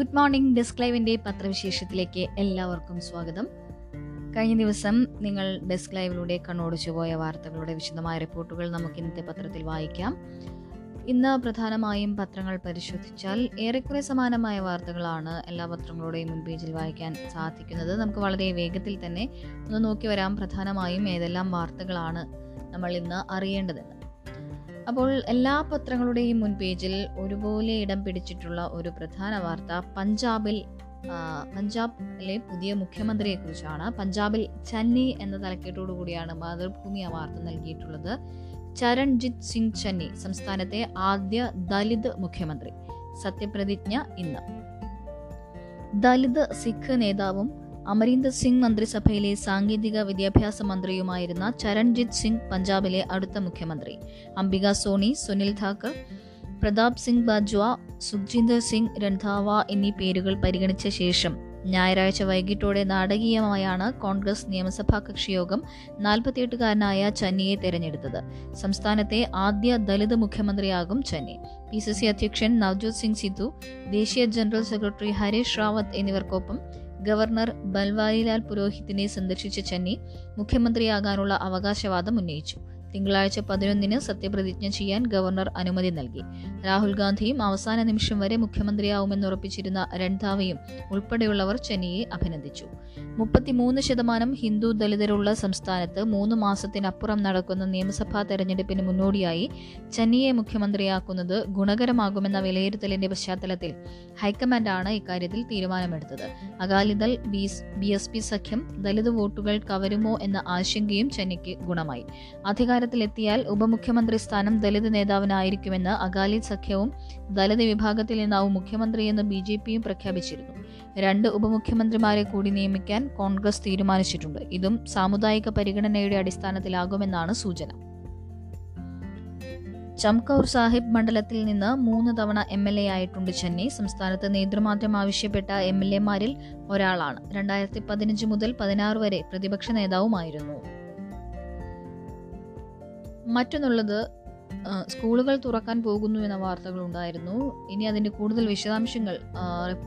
Good morning desk ലൈവിന്റെ പത്രവിശേഷത്തിലേക്ക് എല്ലാവർക്കും സ്വാഗതം. കഴിഞ്ഞ ദിവസം നിങ്ങൾ ഡെസ്ക് ലൈവിലൂടെ കണ്ണോടിച്ചു പോയ വാർത്തകളുടെ വിശദമായ റിപ്പോർട്ടുകൾ നമുക്ക് ഇന്നത്തെ പത്രത്തിൽ വായിക്കാം. ഇന്ന് പ്രധാനമായും പത്രങ്ങൾ പരിശോധിച്ചാൽ ഏറെക്കുറെ സമാനമായ വാർത്തകളാണ് എല്ലാ പത്രങ്ങളുടെയും മുൻപേജിൽ വായിക്കാൻ സാധിക്കുന്നത്. നമുക്ക് വളരെ വേഗത്തിൽ തന്നെ ഒന്ന് നോക്കി വരാം. പ്രധാനമായും ഏതെല്ലാം വാർത്തകളാണ് നമ്മൾ ഇന്ന് അറിയേണ്ടതെന്ന്. അപ്പോൾ എല്ലാ പത്രങ്ങളുടെയും മുൻപേജിൽ ഒരുപോലെ ഇടം പിടിച്ചിട്ടുള്ള ഒരു പ്രധാന വാർത്ത പഞ്ചാബിൽ പഞ്ചാബിലെ പുതിയ മുഖ്യമന്ത്രിയെ കുറിച്ചാണ് പഞ്ചാബിൽ ചന്നി എന്ന തലക്കെട്ടോടു കൂടിയാണ് മാതൃഭൂമി ആ വാർത്ത നൽകിയിട്ടുള്ളത്. ചരൺജിത് സിംഗ് ചന്നി സംസ്ഥാനത്തെ ആദ്യ ദലിത് മുഖ്യമന്ത്രി. സത്യപ്രതിജ്ഞ ഇന്ന്. ദലിത് സിഖ് നേതാവും അമരീന്ദർ സിംഗ് മന്ത്രിസഭയിലെ സാങ്കേതിക വിദ്യാഭ്യാസ മന്ത്രിയുമായിരുന്ന ചരൺജിത് സിംഗ് പഞ്ചാബിലെ അടുത്ത മുഖ്യമന്ത്രി. അംബിക സോണി സുനിൽ ധാക്കർ പ്രതാപ് സിംഗ് ബാജ്വ സുഖ്ജിന്ദർ സിംഗ് രൺധാവ എന്നീ പേരുകൾ പരിഗണിച്ച ശേഷം ഞായറാഴ്ച വൈകിട്ടോടെ നാടകീയമായാണ് കോൺഗ്രസ് നിയമസഭാ കക്ഷിയോഗം നാൽപ്പത്തിയെട്ടുകാരനായ ചന്നിയെ തെരഞ്ഞെടുത്തത്. സംസ്ഥാനത്തെ ആദ്യ ദലിത് മുഖ്യമന്ത്രിയാകും ചന്നി. പി സി സി അധ്യക്ഷൻ നവ്ജോത് സിംഗ് സിദ്ധു ദേശീയ ജനറൽ സെക്രട്ടറി ഹരീഷ് റാവത്ത് എന്നിവർക്കൊപ്പം ഗവർണർ ബൽവാരിലാൽ പുരോഹിത്തിനെ സന്ദർശിച്ച ചെന്നൈ മുഖ്യമന്ത്രിയാകാനുള്ള അവകാശവാദം ഉന്നയിച്ചു തിങ്കളാഴ്ച പതിനൊന്നിന് സത്യപ്രതിജ്ഞ ചെയ്യാൻ ഗവർണർ അനുമതി നൽകി. രാഹുൽ ഗാന്ധിയും അവസാന നിമിഷം വരെ മുഖ്യമന്ത്രിയാവുമെന്ന് ഉറപ്പിച്ചിരുന്ന രൺധാവയും ഉൾപ്പെടെയുള്ളവർ ചെന്നൈയെ അഭിനന്ദിച്ചു. മുപ്പത്തിമൂന്ന് ശതമാനം ഹിന്ദു ദലിതരുള്ള സംസ്ഥാനത്ത് മൂന്ന് മാസത്തിനപ്പുറം നടക്കുന്ന നിയമസഭാ തെരഞ്ഞെടുപ്പിന് മുന്നോടിയായി ചെന്നൈയെ മുഖ്യമന്ത്രിയാക്കുന്നത് ഗുണകരമാകുമെന്ന വിലയിരുത്തലിന്റെ പശ്ചാത്തലത്തിൽ ഹൈക്കമാൻഡാണ് ഇക്കാര്യത്തിൽ തീരുമാനമെടുത്തത്. അകാലിദൾ ബി എസ് പി സഖ്യം ദളിത് വോട്ടുകൾ കവരുമോ എന്ന ആശങ്കയും ചെന്നൈക്ക് ഗുണമായി. അധികാരത്തിലെത്തിയാൽ ഉപമുഖ്യമന്ത്രി സ്ഥാനം ദലിത് നേതാവിനായിരിക്കുമെന്ന് അകാലി സഖ്യവും ദലിത് വിഭാഗത്തിൽ നിന്നാവും മുഖ്യമന്ത്രിയെന്ന് ബി ജെ പിയും പ്രഖ്യാപിച്ചിരുന്നു. രണ്ട് ഉപമുഖ്യമന്ത്രിമാരെ കൂടി നിയമിക്കാൻ കോൺഗ്രസ് തീരുമാനിച്ചിട്ടുണ്ട്. ഇതും സാമുദായിക പരിഗണനയുടെ അടിസ്ഥാനത്തിലാകുമെന്നാണ് സൂചന. ചംകൌർ സാഹിബ് മണ്ഡലത്തിൽ നിന്ന് മൂന്ന് തവണ എം എൽ എ ആയിട്ടുണ്ട് ചെന്നൈ. സംസ്ഥാനത്ത് നേതൃമാറ്റം ആവശ്യപ്പെട്ട എം എൽ എമാരിൽ ഒരാളാണ്. രണ്ടായിരത്തി പതിനഞ്ച് മുതൽ പതിനാറ് വരെ പ്രതിപക്ഷ നേതാവുമായിരുന്നു. മറ്റൊന്നുള്ളത് സ്കൂളുകൾ തുറക്കാൻ പോകുന്നു എന്ന വാർത്തകൾ ഉണ്ടായിരുന്നു. ഇനി അതിന്റെ കൂടുതൽ വിശദാംശങ്ങൾ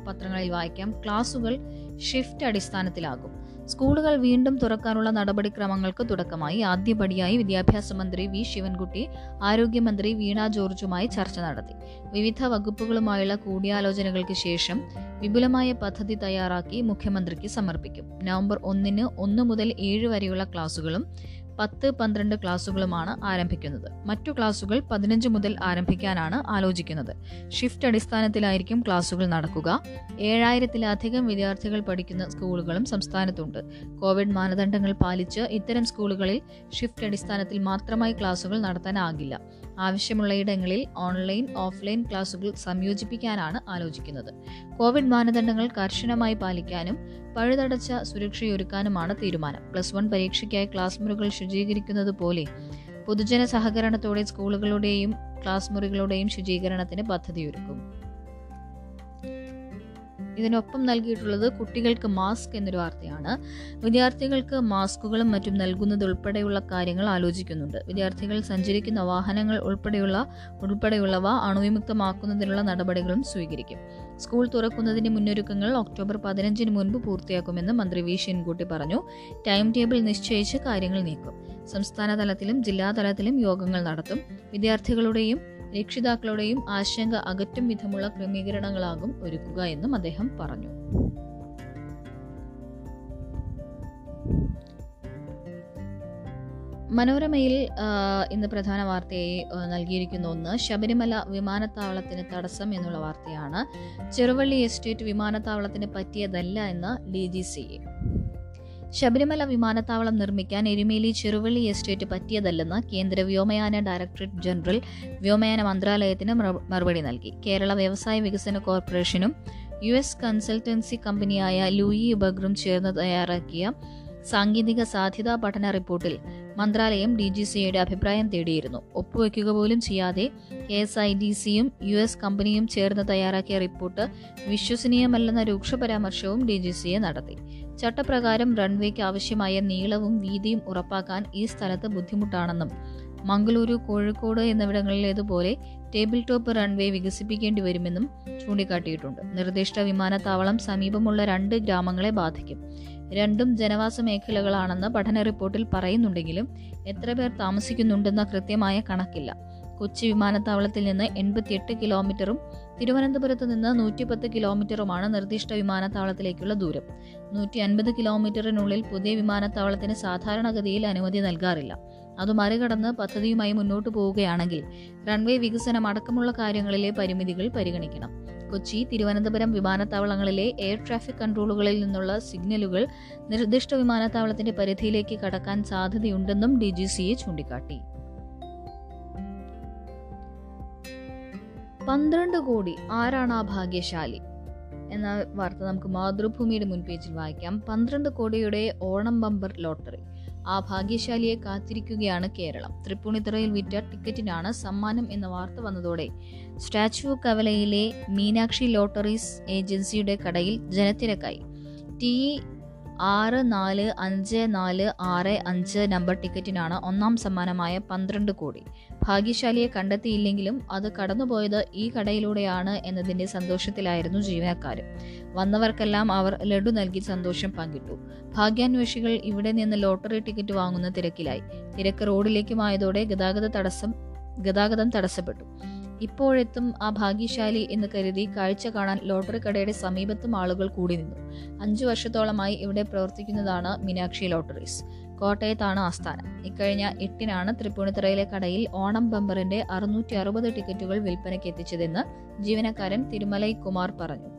പത്രങ്ങളിൽ വായിക്കാം. ക്ലാസുകൾ ഷിഫ്റ്റ് അടിസ്ഥാനത്തിലാകും. സ്കൂളുകൾ വീണ്ടും തുറക്കാനുള്ള നടപടിക്രമങ്ങൾക്ക് തുടക്കമായി. ആദ്യപടിയായി വിദ്യാഭ്യാസ മന്ത്രി വി. ശിവൻകുട്ടി ആരോഗ്യമന്ത്രി വീണ ജോർജുമായി ചർച്ച നടത്തി. വിവിധ വകുപ്പുകളുമായുള്ള കൂടിയാലോചനകൾക്ക് ശേഷം വിപുലമായ പദ്ധതി തയ്യാറാക്കി മുഖ്യമന്ത്രിക്ക് സമർപ്പിക്കും. നവംബർ ഒന്നിന് ഒന്ന് മുതൽ ഏഴ് വരെയുള്ള ക്ലാസുകളും പത്ത് പന്ത്രണ്ട് ക്ലാസുകളുമാണ് ആരംഭിക്കുന്നത്. മറ്റു ക്ലാസുകൾ പതിനഞ്ച് മുതൽ ആരംഭിക്കാനാണ് ആലോചിക്കുന്നത്. ഷിഫ്റ്റ് അടിസ്ഥാനത്തിലായിരിക്കും ക്ലാസുകൾ നടക്കുക. ഏഴായിരത്തിലധികം വിദ്യാർത്ഥികൾ പഠിക്കുന്ന സ്കൂളുകളും സംസ്ഥാനത്തുണ്ട്. കോവിഡ് മാനദണ്ഡങ്ങൾ പാലിച്ച് ഇത്തരം സ്കൂളുകളിൽ ഷിഫ്റ്റ് അടിസ്ഥാനത്തിൽ മാത്രമായി ക്ലാസുകൾ നടത്താനാകില്ല. ആവശ്യമുള്ളയിടങ്ങളിൽ ഓൺലൈൻ ഓഫ്ലൈൻ ക്ലാസുകൾ സംയോജിപ്പിക്കാനാണ് ആലോചിക്കുന്നത്. കോവിഡ് മാനദണ്ഡങ്ങൾ കർശനമായി പാലിക്കാനും പഴുതടച്ച സുരക്ഷയൊരുക്കാനുമാണ് തീരുമാനം. പ്ലസ് വൺ പരീക്ഷയ്ക്കായി ക്ലാസ് മുറികൾ ശുചീകരിക്കുന്നത് പോലെ പൊതുജന സഹകരണത്തോടെ സ്കൂളുകളുടെയും ക്ലാസ് മുറികളുടെയും ശുചീകരണത്തിന് പദ്ധതിയൊരുക്കും. ഇതിനൊപ്പം നൽകിയിട്ടുള്ളത് കുട്ടികൾക്ക് മാസ്ക് എന്നൊരു വാർത്തയാണ്. വിദ്യാർത്ഥികൾക്ക് മാസ്കുകളും മറ്റും നൽകുന്നത് ഉൾപ്പെടെയുള്ള കാര്യങ്ങൾ ആലോചിക്കുന്നുണ്ട്. വിദ്യാർത്ഥികൾ സഞ്ചരിക്കുന്ന വാഹനങ്ങൾ ഉൾപ്പെടെയുള്ള ഉൾപ്പെടെയുള്ളവ അണുവിമുക്തമാക്കുന്നതിനുള്ള നടപടികളും സ്വീകരിക്കും. സ്കൂൾ തുറക്കുന്നതിന് മുന്നൊരുക്കങ്ങൾ ഒക്ടോബർ പതിനഞ്ചിന് മുൻപ് പൂർത്തിയാക്കുമെന്ന് മന്ത്രി വി. ശിൻകുട്ടി പറഞ്ഞു. ടൈം ടേബിൾ നിശ്ചയിച്ച് കാര്യങ്ങൾ നീക്കും. സംസ്ഥാന തലത്തിലും ജില്ലാതലത്തിലും യോഗങ്ങൾ നടത്തും. വിദ്യാർത്ഥികളുടെയും രക്ഷിതാക്കളുടെയും ആശങ്ക അകറ്റും വിധമുള്ള ക്രമീകരണങ്ങളാകും ഒരുക്കുക എന്നും അദ്ദേഹം പറഞ്ഞു. മനോരമയിൽ ഇന്ന് പ്രധാന വാർത്തയായി നൽകിയിരിക്കുന്ന ഒന്ന് ശബരിമല വിമാനത്താവളത്തിന് തടസ്സം എന്നുള്ള വാർത്തയാണ്. ചെറുവള്ളി എസ്റ്റേറ്റ് വിമാനത്താവളത്തിന് പറ്റിയതല്ല എന്ന് ഡി ജി സി ശബരിമല വിമാനത്താവളം നിർമ്മിക്കാൻ എരുമേലി ചെറുവള്ളി എസ്റ്റേറ്റ് പറ്റിയതല്ലെന്ന് കേന്ദ്ര വ്യോമയാന ഡയറക്ടറേറ്റ് ജനറൽ വ്യോമയാന മന്ത്രാലയത്തിന് മറുപടി നൽകി. കേരള വ്യവസായ വികസന കോർപ്പറേഷനും യു എസ് കൺസൾട്ടൻസി കമ്പനിയായ ലൂയി ബഗ്രും ചേർന്ന് തയ്യാറാക്കിയ സാങ്കേതിക സാധ്യതാ പഠന റിപ്പോർട്ടിൽ മന്ത്രാലയം ഡി ജി സിയുടെ അഭിപ്രായം തേടിയിരുന്നു. ഒപ്പുവെക്കുക പോലും ചെയ്യാതെ കെ എസ് ഐ ഡി സിയും യു എസ് കമ്പനിയും ചേർന്ന് തയ്യാറാക്കിയ റിപ്പോർട്ട് വിശ്വസനീയമല്ലെന്ന രൂക്ഷ പരാമർശവും ഡി ജി സിയെ നടത്തി. ചട്ടപ്രകാരം റൺവേക്ക് ആവശ്യമായ നീളവും വീതിയും ഉറപ്പാക്കാൻ ഈ സ്ഥലത്ത് ബുദ്ധിമുട്ടാണെന്നും മംഗളൂരു കോഴിക്കോട് എന്നിവിടങ്ങളിലേതുപോലെ ടേബിൾ ടോപ്പ് റൺവേ വികസിപ്പിക്കേണ്ടി വരുമെന്നും ചൂണ്ടിക്കാട്ടിയിട്ടുണ്ട്. നിർദ്ദിഷ്ട വിമാനത്താവളം സമീപമുള്ള രണ്ട് ഗ്രാമങ്ങളെ ബാധിക്കും. രണ്ടും ജനവാസ മേഖലകളാണെന്ന് പഠന റിപ്പോർട്ടിൽ പറയുന്നുണ്ടെങ്കിലും എത്ര പേർ താമസിക്കുന്നുണ്ടെന്ന കൃത്യമായ കണക്കില്ല. കൊച്ചി വിമാനത്താവളത്തിൽ നിന്ന് എൺപത്തിയെട്ട് കിലോമീറ്ററും തിരുവനന്തപുരത്ത് നിന്ന് നൂറ്റിപ്പത്ത് കിലോമീറ്ററുമാണ് നിർദ്ദിഷ്ട വിമാനത്താവളത്തിലേക്കുള്ള ദൂരം. നൂറ്റി അൻപത് കിലോമീറ്ററിനുള്ളിൽ പുതിയ വിമാനത്താവളത്തിന് സാധാരണഗതിയിൽ അനുമതി നൽകാറില്ല. അത് മറികടന്ന് പദ്ധതിയുമായി മുന്നോട്ടു പോവുകയാണെങ്കിൽ റൺവേ വികസനം അടക്കമുള്ള കാര്യങ്ങളിലെ പരിമിതികൾ പരിഗണിക്കണം. കൊച്ചി തിരുവനന്തപുരം വിമാനത്താവളങ്ങളിലെ എയർ ട്രാഫിക് കൺട്രോളുകളിൽ നിന്നുള്ള സിഗ്നലുകൾ നിർദ്ദിഷ്ട വിമാനത്താവളത്തിന്റെ പരിധിയിലേക്ക് കടക്കാൻ സാധ്യതയുണ്ടെന്നും ഡി ജി സിയെ ചൂണ്ടിക്കാട്ടി. പന്ത്രണ്ട് കോടി ആരാണ് ആ ഭാഗ്യശാലി? എന്ന വാർത്ത നമുക്ക് മാതൃഭൂമിയുടെ മുൻപേജിൽ വായിക്കാം. പന്ത്രണ്ട് കോടിയുടെ ഓണം ബമ്പർ ലോട്ടറി. ആ ഭാഗ്യശാലിയെ കാത്തിരിക്കുകയാണ് കേരളം. തൃപ്പൂണിത്തുറയിൽ വിറ്റ ടിക്കറ്റിനാണ് സമ്മാനം എന്ന വാർത്ത വന്നതോടെ സ്റ്റാച്യു കവലയിലെ മീനാക്ഷി ലോട്ടറീസ് ഏജൻസിയുടെ കടയിൽ ജനത്തിരക്കായി. ടി ആറ് നാല് അഞ്ച് നാല് ആറ് അഞ്ച് നമ്പർ ടിക്കറ്റിനാണ് ഒന്നാം സമ്മാനമായ പന്ത്രണ്ട് കോടി. ഭാഗ്യശാലിയെ കണ്ടെത്തിയില്ലെങ്കിലും അത് കടന്നുപോയത് ഈ കടയിലൂടെയാണ് എന്നതിന്റെ സന്തോഷത്തിലായിരുന്നു ജീവനക്കാർ വന്നവർക്കെല്ലാം അവർ ലഡു നൽകി സന്തോഷം പങ്കിട്ടു. ഭാഗ്യാന്വേഷികൾ ഇവിടെ നിന്ന് ലോട്ടറി ടിക്കറ്റ് വാങ്ങുന്ന തിരക്കിലായി. തിരക്ക് റോഡിലേക്കുമായതോടെ ഗതാഗത തടസ്സം ഗതാഗതം തടസ്സപ്പെട്ടു. ഇപ്പോഴെത്തും ആ ഭാഗ്യശാലി എന്ന് കരുതി കാഴ്ച കാണാൻ ലോട്ടറി കടയുടെ സമീപത്തും ആളുകൾ കൂടി നിന്നു. അഞ്ചു വർഷത്തോളമായി ഇവിടെ പ്രവർത്തിക്കുന്നതാണ് മീനാക്ഷി ലോട്ടറീസ്. കോട്ടയത്താണ് ആസ്ഥാനം. ഇക്കഴിഞ്ഞ എട്ടിനാണ് തൃപ്പൂണിത്തുറയിലെ കടയിൽ ഓണം ബമ്പറിന്റെ അറുന്നൂറ്റി അറുപത് ടിക്കറ്റുകൾ വിൽപ്പനയ്ക്ക് എത്തിച്ചതെന്ന് ജീവനക്കാരൻ തിരുമലൈ കുമാർ പറഞ്ഞു.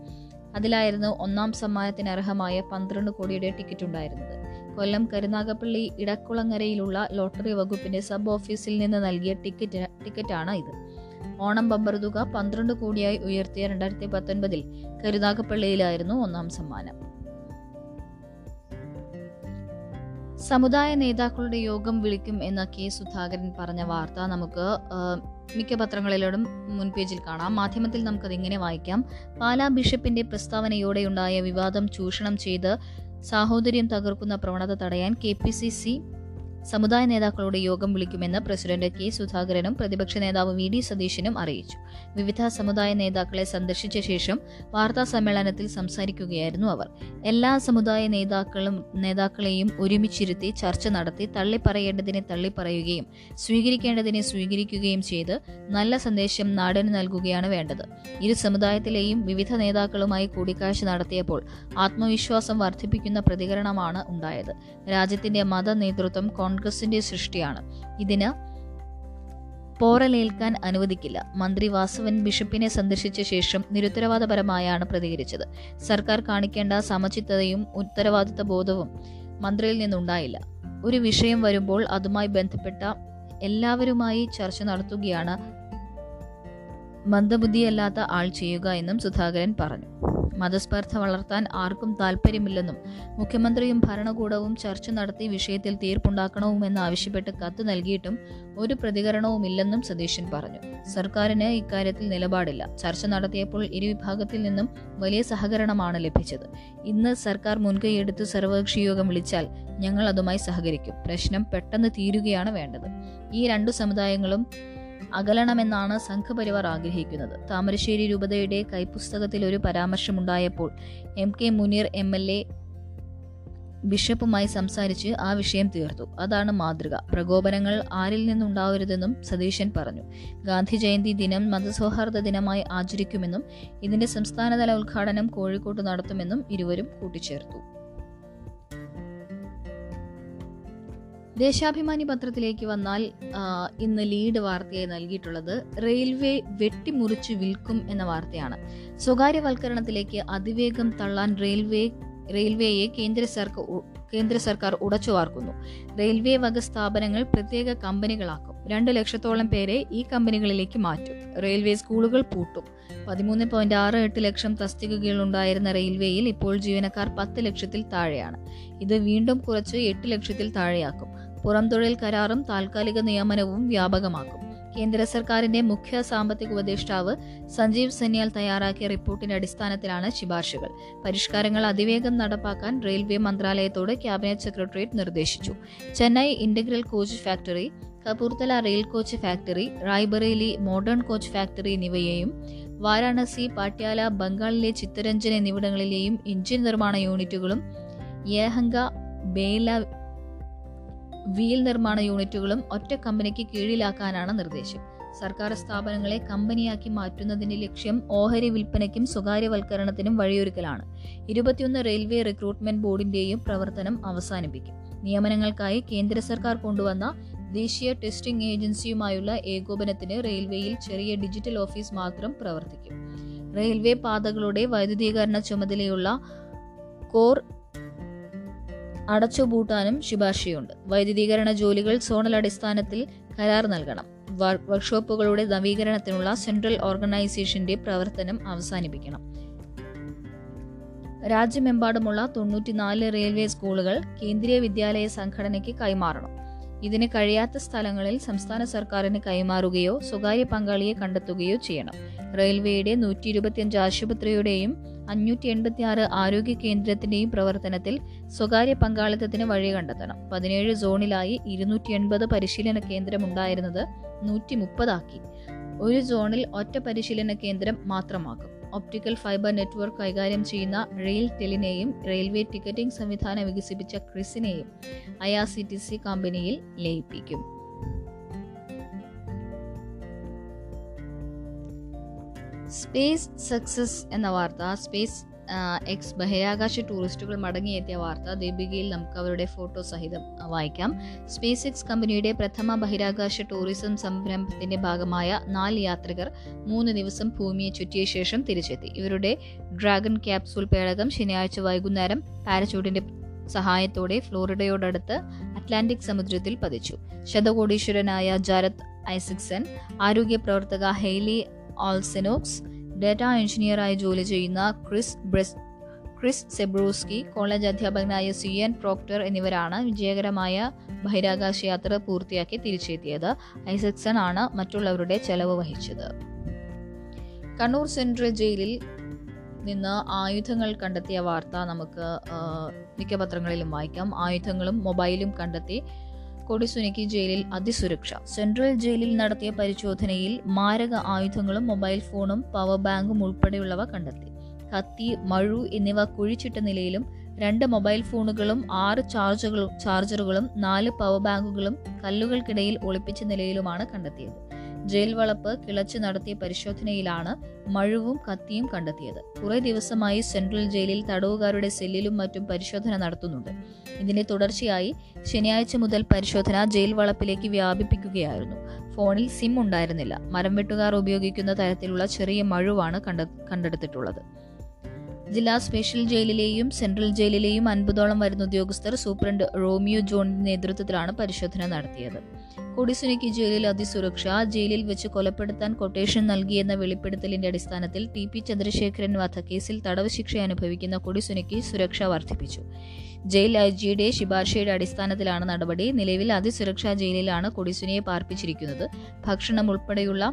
അതിലായിരുന്നു ഒന്നാം സമ്മാനത്തിന് അർഹമായ പന്ത്രണ്ട് കോടിയുടെ ടിക്കറ്റ് ഉണ്ടായിരുന്നത് കൊല്ലം കരുനാഗപ്പള്ളി ഇടക്കുളങ്ങരയിലുള്ള ലോട്ടറി വകുപ്പിന്റെ സബ് ഓഫീസിൽ നിന്ന് നൽകിയ ടിക്കറ്റ് ടിക്കറ്റാണ് ഇത്. ഓണം ബമ്പർ തുക പന്ത്രണ്ട് കോടിയായി ഉയർത്തിയ രണ്ടായിരത്തി പത്തൊൻപതിൽ കരുനാഗപ്പള്ളിയിലായിരുന്നു ഒന്നാം സമ്മാനം. സമുദായ നേതാക്കളുടെ യോഗം വിളിക്കും എന്ന കെ സുധാകരൻ പറഞ്ഞ വാർത്ത നമുക്ക് മിക്ക പത്രങ്ങളിലും മുൻപേജിൽ കാണാം. മാധ്യമത്തിൽ നമുക്കത് ഇങ്ങനെ വായിക്കാം. പാലാ ബിഷപ്പിന്റെ പ്രസ്താവനയോടെ പ്രസ്താവനയോടെയുണ്ടായ വിവാദം ചൂഷണം ചെയ്ത് സാഹോദര്യം തകർക്കുന്ന പ്രവണത തടയാൻ കെ പി സി സി സമുദായ നേതാക്കളുടെ യോഗം വിളിക്കുമെന്ന് പ്രസിഡന്റ് കെ സുധാകരനും പ്രതിപക്ഷ നേതാവ് വി ഡി സതീശനും അറിയിച്ചു. വിവിധ സമുദായ നേതാക്കളെ സന്ദർശിച്ച ശേഷം വാർത്താ സമ്മേളനത്തിൽ സംസാരിക്കുകയായിരുന്നു അവർ. എല്ലാ സമുദായ നേതാക്കളും നേതാക്കളെയും ഒരുമിച്ചിരുത്തി ചർച്ച നടത്തി തള്ളിപ്പറയേണ്ടതിനെ തള്ളിപ്പറയുകയും സ്വീകരിക്കേണ്ടതിനെ സ്വീകരിക്കുകയും ചെയ്ത് നല്ല സന്ദേശം നാടിന് നൽകുകയാണ് വേണ്ടത്. ഇരു സമുദായത്തിലെയും വിവിധ നേതാക്കളുമായി കൂടിക്കാഴ്ച നടത്തിയപ്പോൾ ആത്മവിശ്വാസം വർദ്ധിപ്പിക്കുന്ന പ്രതികരണമാണ് ഉണ്ടായത്. രാജ്യത്തിന്റെ മത നേതൃത്വം കോൺഗ്രസിന്റെ സൃഷ്ടിയാണ്. ഇതിന് പോറലേൽക്കാൻ അനുവദിക്കില്ല. മന്ത്രി വാസവൻ ബിഷപ്പിനെ സന്ദർശിച്ച ശേഷം നിരുത്തരവാദപരമായാണ് പ്രതികരിച്ചത്. സർക്കാർ കാണിക്കേണ്ട സമചിത്തതയും ഉത്തരവാദിത്ത ബോധവും മന്ത്രിയിൽ നിന്നുണ്ടായില്ല. ഒരു വിഷയം വരുമ്പോൾ അതുമായി ബന്ധപ്പെട്ട എല്ലാവരുമായി ചർച്ച നടത്തുകയാണ് മന്ദബുദ്ധിയല്ലാത്ത ആൾ ചെയ്യുക എന്നും സുധാകരൻ പറഞ്ഞു. മതസ്പർദ്ധ വളർത്താൻ ആർക്കും താൽപ്പര്യമില്ലെന്നും മുഖ്യമന്ത്രിയും ഭരണകൂടവും ചർച്ച നടത്തി വിഷയത്തിൽ തീർപ്പുണ്ടാക്കണവുമെന്ന് ആവശ്യപ്പെട്ട് കത്ത് നൽകിയിട്ടും ഒരു പ്രതികരണവുമില്ലെന്നും സതീശൻ പറഞ്ഞു. സർക്കാരിന് ഇക്കാര്യത്തിൽ നിലപാടില്ല. ചർച്ച നടത്തിയപ്പോൾ ഇരുവിഭാഗത്തിൽ നിന്നും വലിയ സഹകരണമാണ് ലഭിച്ചത്. ഇന്ന് സർക്കാർ മുൻകൈയെടുത്ത് സർവകക്ഷി യോഗം വിളിച്ചാൽ ഞങ്ങൾ അതുമായി സഹകരിക്കും. പ്രശ്നം പെട്ടെന്ന് തീരുകയാണ് വേണ്ടത്. ഈ രണ്ടു സമുദായങ്ങളും അകലണമെന്നാണ് സംഘപരിവാർ ആഗ്രഹിക്കുന്നത്. താമരശ്ശേരി രൂപതയുടെ കൈപ്പുസ്തകത്തിൽ ഒരു പരാമർശമുണ്ടായപ്പോൾ M K Muneer M L A ബിഷപ്പുമായി സംസാരിച്ച് ആ വിഷയം തീർത്തു. അതാണ് മാതൃക. പ്രകോപനങ്ങൾ ആരിൽ നിന്നുണ്ടാവരുതെന്നും സതീശൻ പറഞ്ഞു. ഗാന്ധി ജയന്തി ദിനം മതസൗഹാർദ്ദ ദിനമായി ആചരിക്കുമെന്നും ഇതിന്റെ സംസ്ഥാനതല ഉദ്ഘാടനം കോഴിക്കോട്ട് നടത്തുമെന്നും ഇരുവരും കൂട്ടിച്ചേർത്തു. ദേശാഭിമാനി പത്രത്തിലേക്ക് വന്നാൽ ഇന്ന് ലീഡ് വാർത്തയായി നൽകിയിട്ടുള്ളത് റെയിൽവേ വെട്ടിമുറിച്ച് വിൽക്കും എന്ന വാർത്തയാണ്. സ്വകാര്യവൽക്കരണത്തിലേക്ക് അതിവേഗം തള്ളാൻ റെയിൽവേ റെയിൽവേയെ കേന്ദ്ര സർക്കാർ കേന്ദ്ര സർക്കാർ ഉടച്ചു വാർക്കുന്നു റെയിൽവേ വക സ്ഥാപനങ്ങൾ പ്രത്യേക കമ്പനികളാക്കും. രണ്ട് ലക്ഷത്തോളം പേരെ ഈ കമ്പനികളിലേക്ക് മാറ്റും. റെയിൽവേ സ്കൂളുകൾ പൂട്ടും. പതിമൂന്ന് പോയിന്റ് ആറ് എട്ട് ലക്ഷം തസ്തികകൾ ഉണ്ടായിരുന്ന റെയിൽവേയിൽ ഇപ്പോൾ ജീവനക്കാർ പത്ത് ലക്ഷത്തിൽ താഴെയാണ്. ഇത് വീണ്ടും കുറച്ച് എട്ട് ലക്ഷത്തിൽ താഴെയാക്കും. പുറംതൊഴിൽ കരാറും താൽക്കാലിക നിയമനവും വ്യാപകമാക്കും. കേന്ദ്ര സർക്കാരിന്റെ മുഖ്യ സാമ്പത്തിക ഉപദേഷ്ടാവ് സഞ്ജീവ് സന്യാൽ തയ്യാറാക്കിയ റിപ്പോർട്ടിന്റെ അടിസ്ഥാനത്തിലാണ് ശുപാർശകൾ. പരിഷ്കാരങ്ങൾ അതിവേഗം നടപ്പാക്കാൻ റെയിൽവേ മന്ത്രാലയത്തോട് ക്യാബിനറ്റ് സെക്രട്ടേറിയറ്റ് നിർദ്ദേശിച്ചു. Chennai integral coach factory Kapurthala rail coach factory Raebareli modern coach factory എന്നിവയെയും Varanasi Patiala ബംഗാളിലെ ചിത്തരഞ്ജൻ എന്നിവിടങ്ങളിലെയും എഞ്ചിൻ നിർമ്മാണ യൂണിറ്റുകളും യേഹങ്ക ബേല വീൽ നിർമ്മാണ യൂണിറ്റുകളും ഒറ്റ കമ്പനിക്ക് കീഴിലാക്കാനാണ് നിർദ്ദേശം. സർക്കാർ സ്ഥാപനങ്ങളെ കമ്പനിയാക്കി മാറ്റുന്നതിന്റെ ലക്ഷ്യം ഓഹരി വിൽപ്പനയ്ക്കും സ്വകാര്യവൽക്കരണത്തിനും വഴിയൊരുക്കലാണ്. ഇരുപത്തിയൊന്ന് റെയിൽവേ റിക്രൂട്ട്മെന്റ് ബോർഡിന്റെയും പ്രവർത്തനം അവസാനിപ്പിക്കും. നിയമനങ്ങൾക്കായി കേന്ദ്ര സർക്കാർ കൊണ്ടുവന്ന ദേശീയ ടെസ്റ്റിംഗ് ഏജൻസിയുമായുള്ള ഏകോപനത്തിന് റെയിൽവേയിൽ ചെറിയ ഡിജിറ്റൽ ഓഫീസ് മാത്രം പ്രവർത്തിക്കും. റെയിൽവേ പാതകളുടെ വൈദ്യുതീകരണ ചുമതലയുള്ള കോർ അടച്ചുപൂട്ടാനും ശുപാർശയുണ്ട്. വൈദ്യുതീകരണ ജോലികൾ സോണൽ അടിസ്ഥാനത്തിൽ കരാർ നൽകണം. വർക്ക്ഷോപ്പുകളുടെ നവീകരണത്തിനുള്ള സെൻട്രൽ ഓർഗനൈസേഷന്റെ പ്രവർത്തനം അവസാനിപ്പിക്കണം. രാജ്യമെമ്പാടുമുള്ള തൊണ്ണൂറ്റിനാല് റെയിൽവേ സ്കൂളുകൾ കേന്ദ്രീയ വിദ്യാലയ സംഘടനയ്ക്ക് കൈമാറണം. ഇതിന് കഴിയാത്ത സ്ഥലങ്ങളിൽ സംസ്ഥാന സർക്കാരിന് കൈമാറുകയോ സ്വകാര്യ പങ്കാളിയെ കണ്ടെത്തുകയോ ചെയ്യണം. റെയിൽവേയുടെ നൂറ്റി ഇരുപത്തിയഞ്ച് ആശുപത്രിയുടെയും അഞ്ഞൂറ്റി എൺപത്തി ആറ് ആരോഗ്യ കേന്ദ്രത്തിന്റെയും പ്രവർത്തനത്തിൽ സ്വകാര്യ പങ്കാളിത്തത്തിന് വഴി കണ്ടെത്തണം. പതിനേഴ് സോണിലായി ഇരുന്നൂറ്റി എൺപത് പരിശീലന കേന്ദ്രം ഉണ്ടായിരുന്നത് നൂറ്റി മുപ്പതാക്കി ഒരു സോണിൽ ഒറ്റ പരിശീലന കേന്ദ്രം മാത്രമാക്കും. ഒപ്റ്റിക്കൽ ഫൈബർ നെറ്റ്വർക്ക് കൈകാര്യം ചെയ്യുന്ന റെയിൽ ടെലിനെയും റെയിൽവേ ടിക്കറ്റിംഗ് സംവിധാനം വികസിപ്പിച്ച ക്രിസിനെയും I R C T C കമ്പനിയിൽ ലയിപ്പിക്കും. സ്പേസ് സക്സസ് എന്ന വാർത്ത സ്പേസ് എക്സ് ബഹിരാകാശ ടൂറിസ്റ്റുകൾ മടങ്ങിയെത്തിയ വാർത്ത ദീപികയിൽ നമുക്ക് അവരുടെ ഫോട്ടോ സഹിതം വായിക്കാം. സ്പേസ് എക്സ് കമ്പനിയുടെ പ്രഥമ ബഹിരാകാശ ടൂറിസം സംരംഭത്തിന്റെ ഭാഗമായ നാല് യാത്രികർ മൂന്ന് ദിവസം ഭൂമിയെ ചുറ്റിയ ശേഷം തിരിച്ചെത്തി. ഇവരുടെ ഡ്രാഗൺ ക്യാപ്സൂൾ പേടകം ശനിയാഴ്ച വൈകുന്നേരം പാരച്യൂട്ടിന്റെ സഹായത്തോടെ ഫ്ലോറിഡയോടടുത്ത് അറ്റ്ലാന്റിക് സമുദ്രത്തിൽ പതിച്ചു. ശതകോടീശ്വരനായ ജാരത് ഐസിക്സൺ ആരോഗ്യ പ്രവർത്തക ഹെയ്ലി ഓൾസെനോക്സ് ഡേറ്റാ എഞ്ചിനീയറായി ജോലി ചെയ്യുന്ന ക്രിസ് ബ്രെസ് ക്രിസ് സെബ്രൂസ്കി കോളേജ് അധ്യാപകനായ സി എൻ പ്രോക്ടർ എന്നിവരാണ് വിജയകരമായ ബഹിരാകാശ യാത്ര പൂർത്തിയാക്കി തിരിച്ചെത്തിയത്. ഐസക്സൺ ആണ് മറ്റുള്ളവരുടെ ചെലവ് വഹിച്ചത്. കണ്ണൂർ സെൻട്രൽ ജയിലിൽ നിന്ന് ആയുധങ്ങൾ കണ്ടെത്തിയ വാർത്ത നമുക്ക് മിക്ക പത്രങ്ങളിലും വായിക്കാം. ആയുധങ്ങളും മൊബൈലും കണ്ടെത്തി കൊടിസുനിക്ക് ജയിലിൽ അതിസുരക്ഷ. സെൻട്രൽ ജയിലിൽ നടത്തിയ പരിശോധനയിൽ മാരക ആയുധങ്ങളും മൊബൈൽ ഫോണും പവർ ബാങ്കും ഉൾപ്പെടെയുള്ളവ കണ്ടെത്തി. കത്തി മഴു എന്നിവ കുഴിച്ചിട്ട നിലയിലും രണ്ട് മൊബൈൽ ഫോണുകളും ആറ് ചാർജറുകളും ചാർജറുകളും നാല് പവർ ബാങ്കുകളും കല്ലുകൾക്കിടയിൽ ഒളിപ്പിച്ച നിലയിലുമാണ് കണ്ടെത്തിയത്. ജയിൽ വളപ്പ് കിളച്ചു നടത്തിയ പരിശോധനയിലാണ് മഴുവും കത്തിയും കണ്ടെത്തിയത്. കുറേ ദിവസമായി സെൻട്രൽ ജയിലിൽ തടവുകാരുടെ സെല്ലിലും മറ്റും പരിശോധന നടത്തുന്നുണ്ട്. ഇതിന്റെ തുടർച്ചയായി ശനിയാഴ്ച മുതൽ പരിശോധന ജയിൽ വളപ്പിലേക്ക് വ്യാപിപ്പിക്കുകയായിരുന്നു. ഫോണിൽ സിം ഉണ്ടായിരുന്നില്ല. മരം വെട്ടുകാർ ഉപയോഗിക്കുന്ന തരത്തിലുള്ള ചെറിയ മഴുവാണ് കണ്ട കണ്ടെടുത്തിട്ടുള്ളത്. ജില്ലാ സ്പെഷ്യൽ ജയിലിലെയും സെൻട്രൽ ജയിലിലെയും അൻപതോളം വരുന്ന ഉദ്യോഗസ്ഥർ സൂപ്രണ്ട് റോമിയോ ജോണിന്റെ നേതൃത്വത്തിലാണ് പരിശോധന നടത്തിയത്. കൊടിസുനിക്ക് ജയിലിൽ അതിസുരക്ഷ ജയിലിൽ വെച്ച് കൊലപ്പെടുത്താൻ കൊട്ടേഷൻ നൽകിയെന്ന വെളിപ്പെടുത്തലിന്റെ അടിസ്ഥാനത്തിൽ ടി പി ചന്ദ്രശേഖരൻ വധക്കേസിൽ തടവ് ശിക്ഷ അനുഭവിക്കുന്ന കൊടിസുനിക്ക് സുരക്ഷ വർദ്ധിപ്പിച്ചു. ജയിൽ ഐ ജിയുടെ ശുപാർശയുടെ അടിസ്ഥാനത്തിലാണ് നടപടി. നിലവിൽ അതിസുരക്ഷാ ജയിലിലാണ് കൊടിസുനിയെ പാർപ്പിച്ചിരിക്കുന്നത്. ഭക്ഷണം ഉൾപ്പെടെയുള്ള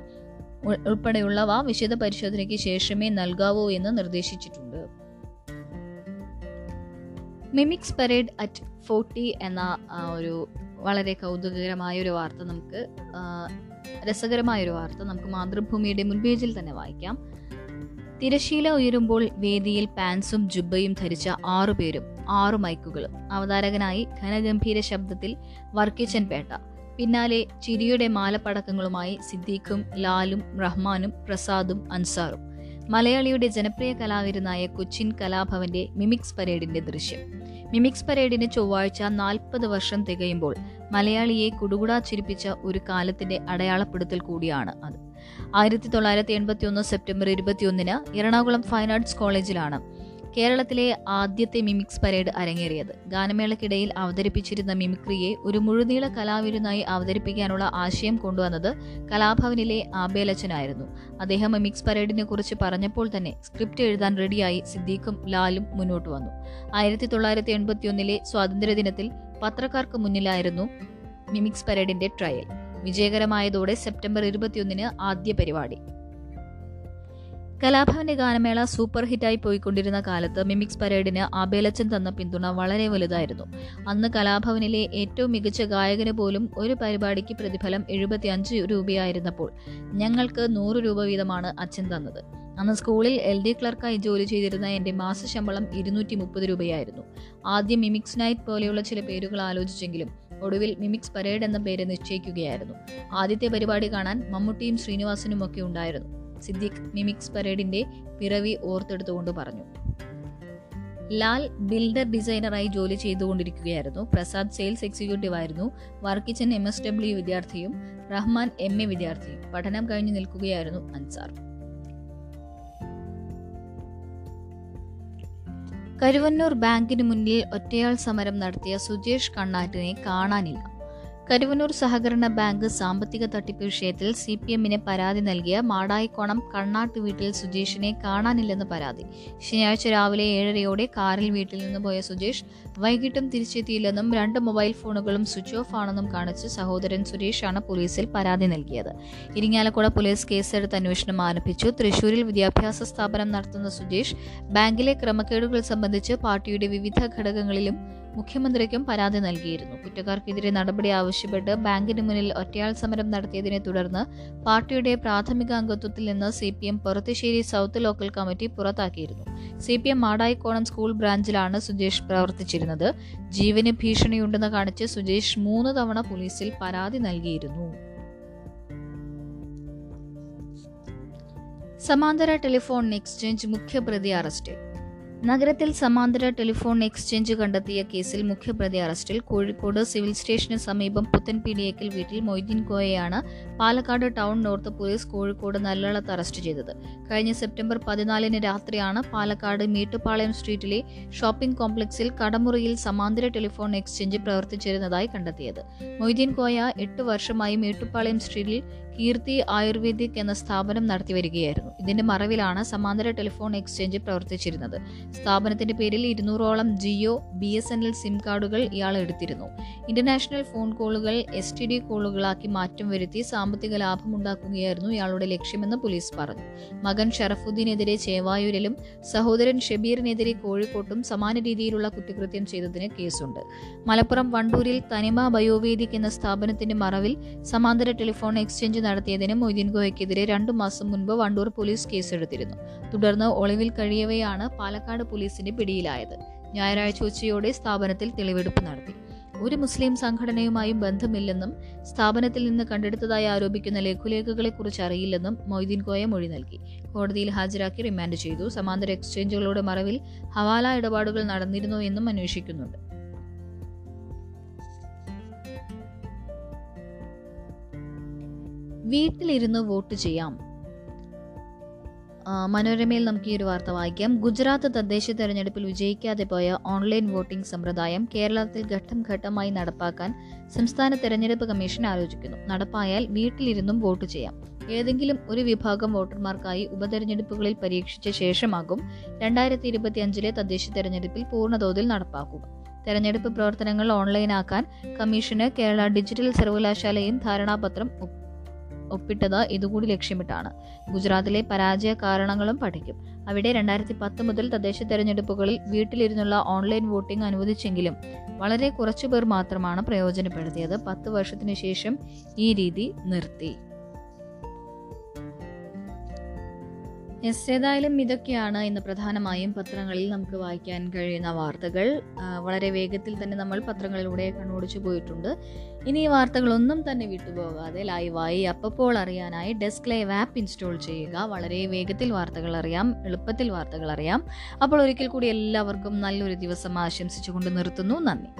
ഉൾപ്പെടെയുള്ളവ വിശദ പരിശോധനയ്ക്ക് ശേഷമേ നൽകാവൂ എന്ന് നിർദ്ദേശിച്ചിട്ടുണ്ട്. മിമിക്സ് പരേഡ് അറ്റ് ഫോർട്ടി എന്ന ഒരു വളരെ കൗതുകകരമായ ഒരു വാർത്ത നമുക്ക് രസകരമായ ഒരു വാർത്ത നമുക്ക് മാതൃഭൂമിയുടെ മുൻപേജിൽ തന്നെ വായിക്കാം. തിരശീല ഉയരുമ്പോൾ വേദിയിൽ പാൻസും ജുബയും ധരിച്ച ആറുപേരും ആറു മൈക്കുകളും. അവതാരകനായി ഘനഗംഭീര ശബ്ദത്തിൽ വർക്കിച്ചൻ പേട്ട പിന്നാലെ ചിരിയുടെ മാലപ്പടക്കങ്ങളുമായി സിദ്ദീഖും ലാലും റഹ്മാനും പ്രസാദും അൻസാറും. മലയാളിയുടെ ജനപ്രിയ കലാവിരുന്നായ കൊച്ചിൻ കലാഭവന്റെ മിമിക്സ് പരേഡിന്റെ ദൃശ്യം. മിമിക്സ് പരേഡിന് ചൊവ്വാഴ്ച നാൽപ്പത് വർഷം തികയുമ്പോൾ മലയാളിയെ കുടുകുടാ ചിരിപ്പിച്ച ഒരു കാലത്തിന്റെ അടയാളപ്പെടുത്തൽ കൂടിയാണ് അത്. ആയിരത്തി തൊള്ളായിരത്തി എൺപത്തി ഒന്ന് സെപ്റ്റംബർ ഇരുപത്തിയൊന്നിന് എറണാകുളം ഫൈൻ ആർട്സ് കോളേജിലാണ് കേരളത്തിലെ ആദ്യത്തെ മിമിക്സ് പരേഡ് അരങ്ങേറിയത്. ഗാനമേളക്കിടയിൽ അവതരിപ്പിച്ചിരുന്ന മിമിക്രിയെ ഒരു മുഴുനീള കലാവിരുന്നായി അവതരിപ്പിക്കാനുള്ള ആശയം കൊണ്ടുവന്നത് കലാഭവനിലെ ആബേലച്ചനായിരുന്നു. അദ്ദേഹം മിമിക്സ് പരേഡിനെ കുറിച്ച് പറഞ്ഞപ്പോൾ തന്നെ സ്ക്രിപ്റ്റ് എഴുതാൻ റെഡിയായി സിദ്ദീഖും ലാലും മുന്നോട്ട് വന്നു. ആയിരത്തി തൊള്ളായിരത്തി എൺപത്തിയൊന്നിലെ സ്വാതന്ത്ര്യദിനത്തിൽ പത്രക്കാർക്ക് മുന്നിലായിരുന്നു മിമിക്സ് പരേഡിന്റെ ട്രയൽ. വിജയകരമായതോടെ സെപ്റ്റംബർ ഇരുപത്തിയൊന്നിന് ആദ്യ പരിപാടി. കലാഭവന്റെ ഗാനമേള സൂപ്പർ ഹിറ്റായി പോയിക്കൊണ്ടിരുന്ന കാലത്ത് മിമിക്സ് പരേഡിന് ആബേലച്ചൻ തന്ന പിന്തുണ വളരെ വലുതായിരുന്നു. അന്ന് കലാഭവനിലെ ഏറ്റവും മികച്ച ഗായകന് പോലും ഒരു പരിപാടിക്ക് പ്രതിഫലം എഴുപത്തിയഞ്ച് രൂപയായിരുന്നപ്പോൾ ഞങ്ങൾക്ക് നൂറ് രൂപ വീതമാണ് അച്ഛൻ തന്നത്. അന്ന് സ്കൂളിൽ എൽ ഡി ക്ലർക്കായി ജോലി ചെയ്തിരുന്ന എന്റെ മാസശമ്പളം ഇരുന്നൂറ്റി മുപ്പത് രൂപയായിരുന്നു. ആദ്യം മിമിക്സ് നൈറ്റ് പോലെയുള്ള ചില പേരുകൾ ആലോചിച്ചെങ്കിലും ഒടുവിൽ മിമിക്സ് പരേഡ് എന്ന പേര് നിശ്ചയിക്കുകയായിരുന്നു. ആദ്യത്തെ പരിപാടി കാണാൻ മമ്മൂട്ടിയും ശ്രീനിവാസനും ഒക്കെ ഉണ്ടായിരുന്നു. സിദ്ദിഖ് മിമിക്സ് പരേഡിന്റെ പിറവി ഓർത്തെടുത്തുകൊണ്ട് പറഞ്ഞു. ലാൽ ബിൽഡർ ഡിസൈനറായി ജോലി ചെയ്തുകൊണ്ടിരിക്കുകയായിരുന്നു. പ്രസാദ് സെയിൽസ് എക്സിക്യൂട്ടീവ് ആയിരുന്നു. വർക്കിച്ചൻ എം എസ് ഡബ്ല്യു വിദ്യാർത്ഥിയും റഹ്മാൻ എം എ വിദ്യാർത്ഥിയും പഠനം കഴിഞ്ഞു നിൽക്കുകയായിരുന്നു അൻസാർ. കരുവന്നൂർ ബാങ്കിന് മുന്നിൽ ഒറ്റയാൾ സമരം നടത്തിയ സുജേഷ് കണ്ണാറ്റിനെ കാണാനില്ല. കരുവന്നൂർ സഹകരണ ബാങ്ക് സാമ്പത്തിക തട്ടിപ്പ് വിഷയത്തിൽ സി പി എമ്മിന് പരാതി നൽകിയ മാടായിക്കോണം കണ്ണാട്ട് വീട്ടിൽ സുജേഷിനെ കാണാനില്ലെന്ന് പരാതി. ശനിയാഴ്ച രാവിലെ ഏഴരയോടെ കാറിൽ വീട്ടിൽ നിന്ന് പോയ സുജേഷ് വൈകിട്ടും തിരിച്ചെത്തിയില്ലെന്നും രണ്ട് മൊബൈൽ ഫോണുകളും സ്വിച്ച് ഓഫ് ആണെന്നും കാണിച്ച് സഹോദരൻ സുരേഷാണ് പോലീസിൽ പരാതി നൽകിയത്. ഇരിങ്ങാലക്കുട പോലീസ് കേസെടുത്ത് അന്വേഷണം ആരംഭിച്ചു. തൃശൂരിൽ വിദ്യാഭ്യാസ സ്ഥാപനം നടത്തുന്ന സുജേഷ് ബാങ്കിലെ ക്രമക്കേടുകൾ സംബന്ധിച്ച് പാർട്ടിയുടെ വിവിധ ഘടകങ്ങളിലും മുഖ്യമന്ത്രിക്കും പരാതി നൽകിയിരുന്നു. കുറ്റക്കാർക്കെതിരെ നടപടി ആവശ്യപ്പെട്ട് ബാങ്കിന് മുന്നിൽ ഒറ്റയാൾ സമരം നടത്തിയതിനെ തുടർന്ന് പാർട്ടിയുടെ പ്രാഥമിക അംഗത്വത്തിൽ നിന്ന് C P M Porathissery south local committee പുറത്താക്കിയിരുന്നു. C P M Madayikonam school ബ്രാഞ്ചിലാണ് Sujesh പ്രവർത്തിച്ചിരുന്നത്. ജീവന് ഭീഷണിയുണ്ടെന്ന് കാണിച്ച് സുജേഷ് മൂന്ന് തവണ പോലീസിൽ പരാതി നൽകിയിരുന്നു. സമാന്തര ടെലിഫോൺ എക്സ്ചേഞ്ച് മുഖ്യപ്രതി അറസ്റ്റിൽ നഗരത്തിൽ സമാന്തര ടെലിഫോൺ എക്സ്ചേഞ്ച് കണ്ടെത്തിയ കേസിൽ മുഖ്യപ്രതി അറസ്റ്റിൽ കോഴിക്കോട് സിവിൽ സ്റ്റേഷന് സമീപം പുത്തൻപീടിയേക്കൽ വീട്ടിൽ Moideen കോയയാണ് Palakkad town north police Kozhikode നല്ലളത്ത് arrest ചെയ്തത്. കഴിഞ്ഞ സെപ്റ്റംബർ പതിനാലിന് രാത്രിയാണ് പാലക്കാട് മീട്ടുപാളയം സ്ട്രീറ്റിലെ ഷോപ്പിംഗ് കോംപ്ലക്സിൽ കടമുറിയിൽ സമാന്തര ടെലിഫോൺ എക്സ്ചേഞ്ച് പ്രവർത്തിച്ചിരുന്നതായി കണ്ടെത്തിയത്. മൊയ്തീൻ കോയ എട്ട് വർഷമായി മീട്ടുപാളയം സ്ട്രീറ്റിൽ കീർത്തി ആയുർവേദിക് എന്ന സ്ഥാപനം നടത്തി വരികയായിരുന്നു. ഇതിന്റെ മറവിലാണ് സമാന്തര ടെലിഫോൺ എക്സ്ചേഞ്ച് പ്രവർത്തിച്ചിരുന്നത്. സ്ഥാപനത്തിന്റെ പേരിൽ ഇരുന്നൂറോളം Jio B S N L sim കാർഡുകൾ ഇയാൾ എടുത്തിരുന്നു. ഇന്റർനാഷണൽ ഫോൺ കോളുകൾ എസ് ടി ഡി കോളുകളാക്കി മാറ്റം വരുത്തി സാമ്പത്തിക ലാഭമുണ്ടാക്കുകയായിരുന്നു ഇയാളുടെ ലക്ഷ്യമെന്ന് പോലീസ് പറഞ്ഞു. മകൻ ഷറഫുദ്ദീനെതിരെ ചേവായൂരിലും സഹോദരൻ ഷബീറിനെതിരെ കോഴിക്കോട്ടും സമാന രീതിയിലുള്ള കുറ്റകൃത്യം ചെയ്തതിന് കേസുണ്ട്. മലപ്പുറം വണ്ടൂരിൽ തനിമ ബയോവേദിക് എന്ന സ്ഥാപനത്തിന്റെ മറവിൽ സമാന്തര ടെലിഫോൺ എക്സ്ചേഞ്ച് നടത്തിയതിന് മൊയ്തീൻ ഗോയക്കെതിരെ രണ്ടു മാസം മുൻപ് വണ്ടൂർ പോലീസ് കേസെടുത്തിരുന്നു. തുടർന്ന് ഒളിവിൽ കഴിയവെയാണ് പാലക്കാട് പോലീസിന്റെ പിടിയിലായത്. ഞായറാഴ്ച ഉച്ചയോടെ സ്ഥാപനത്തിൽ തെളിവെടുപ്പ് നടത്തി. ഒരു മുസ്ലിം സംഘടനയുമായും ബന്ധമില്ലെന്നും സ്ഥാപനത്തിൽ നിന്ന് കണ്ടെടുത്തതായി ആരോപിക്കുന്ന ലഘുലേഖകളെക്കുറിച്ച് അറിയില്ലെന്നും മൊയ്തീൻ കോയ മൊഴി നൽകി. കോടതിയിൽ ഹാജരാക്കി റിമാൻഡ് ചെയ്തു. സമാന്തര എക്സ്ചേഞ്ചുകളുടെ മറവിൽ ഹവാല ഇടപാടുകൾ നടന്നിരുന്നു എന്നും അന്വേഷിക്കുന്നുണ്ട്. വീട്ടിലിരുന്ന് വോട്ട് ചെയ്യാം. മനോരമയിൽ നമുക്ക് ഈ ഒരു വാർത്ത വായിക്കാം. ഗുജറാത്ത് തദ്ദേശ തെരഞ്ഞെടുപ്പിൽ വിജയിക്കാതെ പോയ ഓൺലൈൻ വോട്ടിംഗ് സമ്പ്രദായം കേരളത്തിൽ ഘട്ടം ഘട്ടമായി നടപ്പാക്കാൻ സംസ്ഥാന തെരഞ്ഞെടുപ്പ് കമ്മീഷൻ ആലോചിക്കുന്നു. നടപ്പായാൽ വീട്ടിലിരുന്നും വോട്ട് ചെയ്യാം. ഏതെങ്കിലും ഒരു വിഭാഗം വോട്ടർമാർക്കായി ഉപതെരഞ്ഞെടുപ്പുകളിൽ പരീക്ഷിച്ച ശേഷമാകും രണ്ടായിരത്തി ഇരുപത്തി അഞ്ചിലെ തദ്ദേശ തെരഞ്ഞെടുപ്പിൽ പൂർണതോതിൽ നടപ്പാക്കുക. തെരഞ്ഞെടുപ്പ് പ്രവർത്തനങ്ങൾ ഓൺലൈനാക്കാൻ കമ്മീഷന് കേരള ഡിജിറ്റൽ സർവകലാശാലയും ധാരണാപത്രം ഒപ്പിട്ടത് ഇതുകൂടി ലക്ഷ്യമിട്ടാണ്. ഗുജറാത്തിലെ പരാജയ കാരണങ്ങളും പഠിക്കും. അവിടെ രണ്ടായിരത്തി പത്ത് മുതൽ തദ്ദേശ തെരഞ്ഞെടുപ്പുകളിൽ വീട്ടിലിരുന്നുള്ള ഓൺലൈൻ വോട്ടിംഗ് അനുവദിച്ചെങ്കിലും വളരെ കുറച്ചു പേർ മാത്രമാണ് പ്രയോജനപ്പെടുത്തിയത്. പത്ത് വർഷത്തിനു ശേഷം ഈ രീതി നിർത്തി. യെസ് ഏതായാലും ഇതൊക്കെയാണ് ഇന്ന് പ്രധാനമായും പത്രങ്ങളിൽ നമുക്ക് വായിക്കാൻ കഴിയുന്ന വാർത്തകൾ. വളരെ വേഗത്തിൽ തന്നെ നമ്മൾ പത്രങ്ങളിലൂടെ കണ്ണോടിച്ചു പോയിട്ടുണ്ട്. ഇനി ഈ വാർത്തകളൊന്നും തന്നെ വിട്ടുപോകാതെ ലൈവായി അപ്പപ്പോൾ അറിയാനായി ഡെസ്ക് ലൈവ് ആപ്പ് ഇൻസ്റ്റാൾ ചെയ്യുക. വളരെ വേഗത്തിൽ വാർത്തകൾ അറിയാം എളുപ്പത്തിൽ വാർത്തകൾ അറിയാം. അപ്പോൾ ഒരിക്കൽ കൂടി എല്ലാവർക്കും നല്ലൊരു ദിവസം ആശംസിച്ചുകൊണ്ട് നിർത്തുന്നു. നന്ദി.